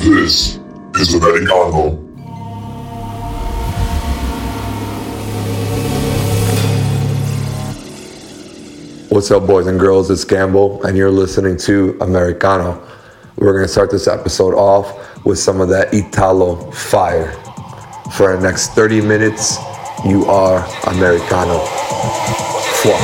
This is Americano. What's up, boys and girls? It's Gamble, and you're listening to Americano. We're going to start this episode off with some of that Italo fire. For the next 30 minutes, you are Americano. Fwa.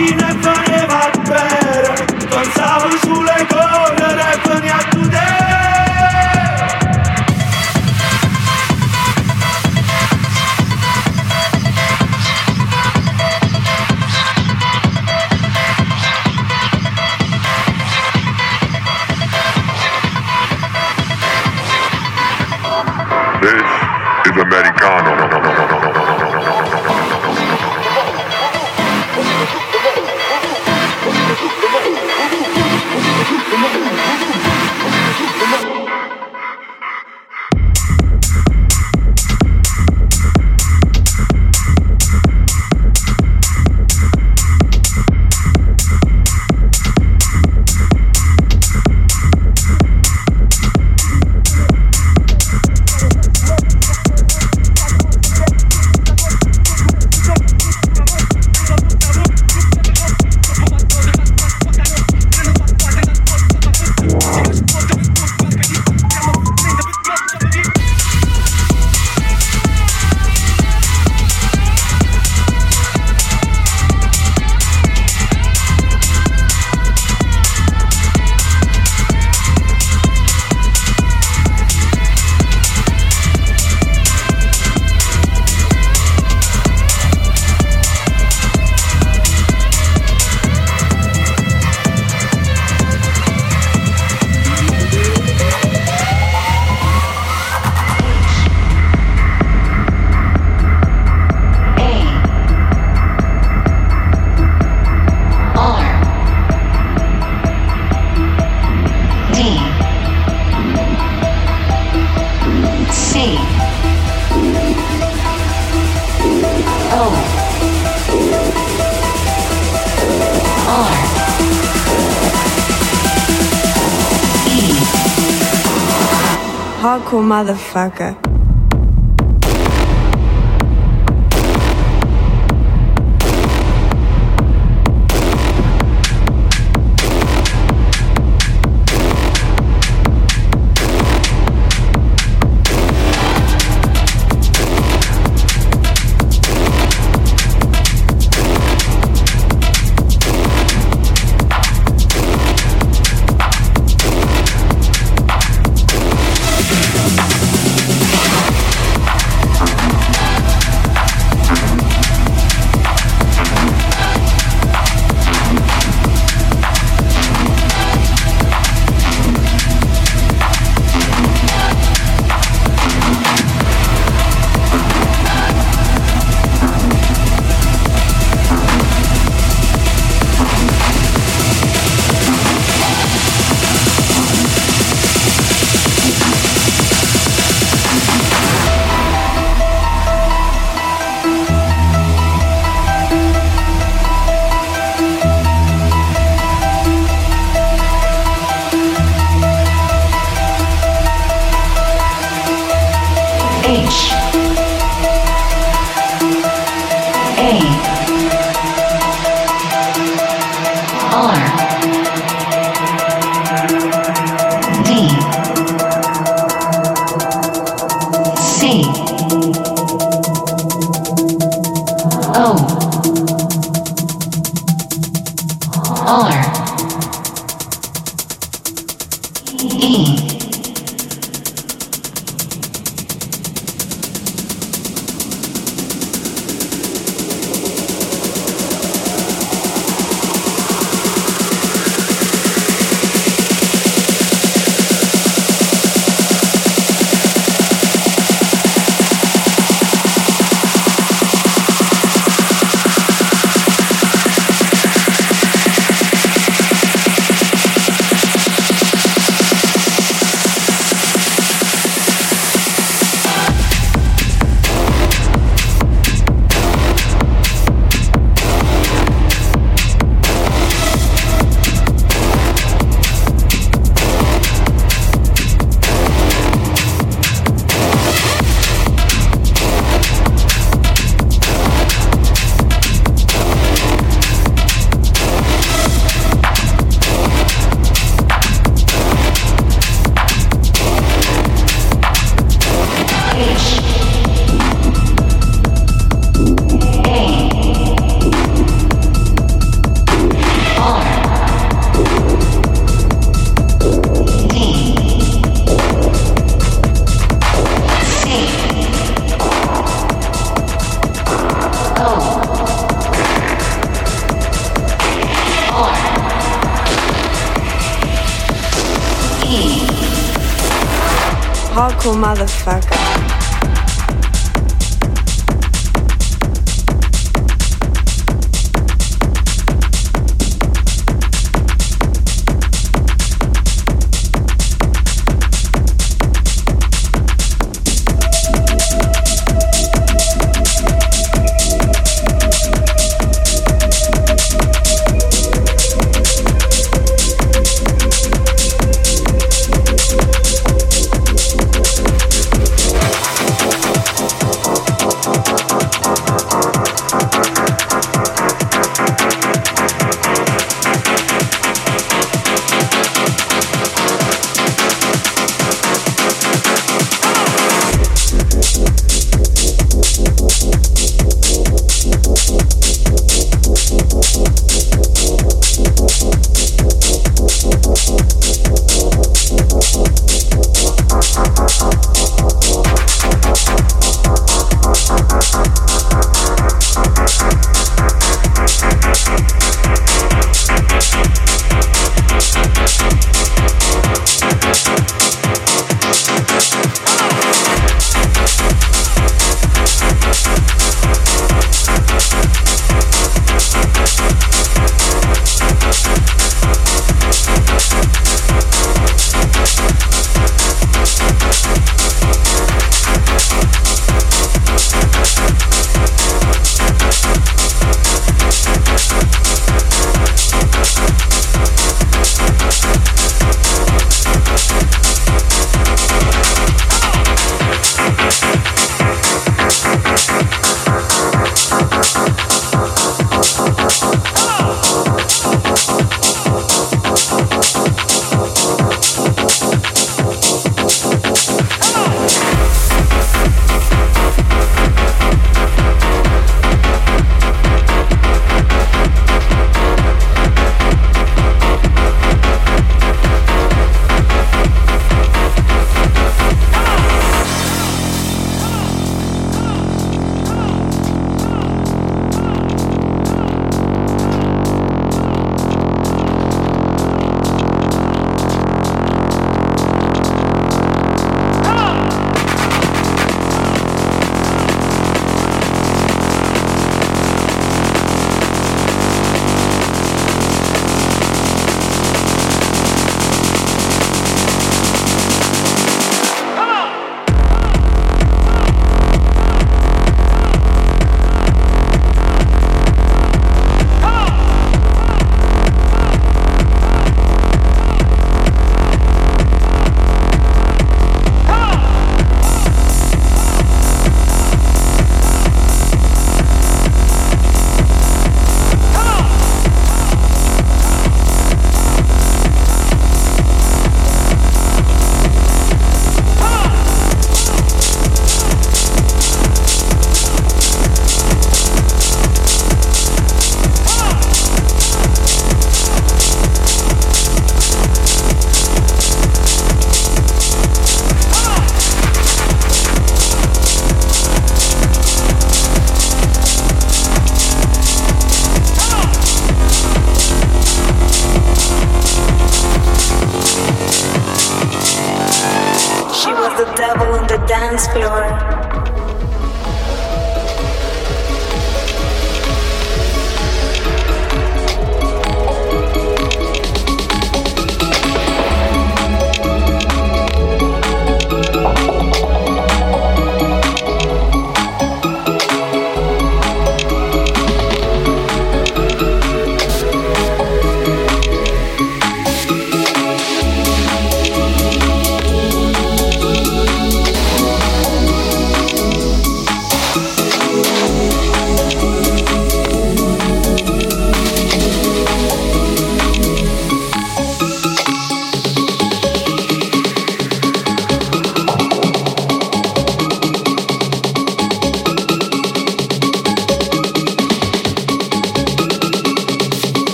Argentina forever. Hardcore motherfucker. motherfucker.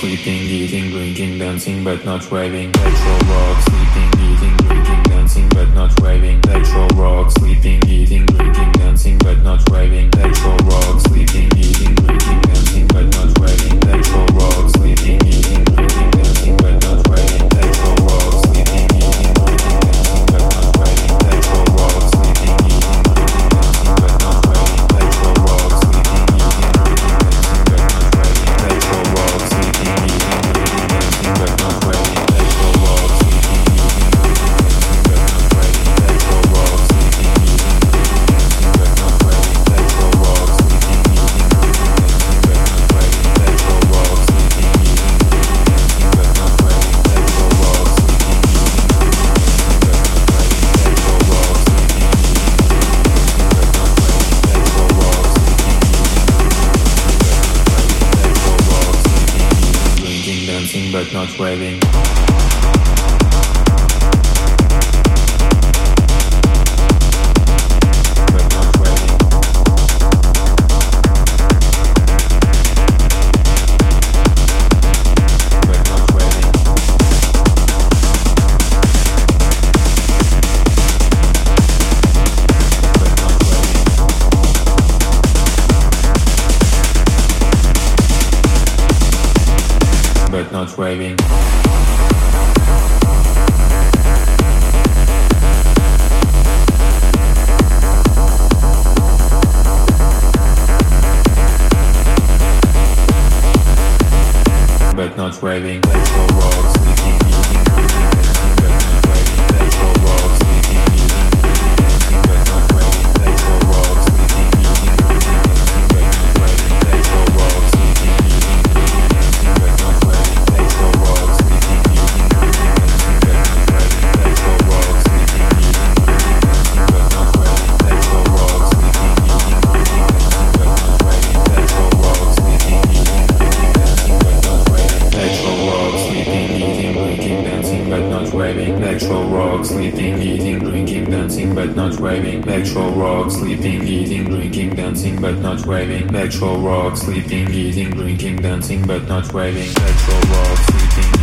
sleeping, eating, drinking, dancing, but not driving. Petrol rocks. but not waving. Let's go. but not waving, petrol rock, sleeping, eating, drinking, dancing, but not waving, petrol rock, sleeping.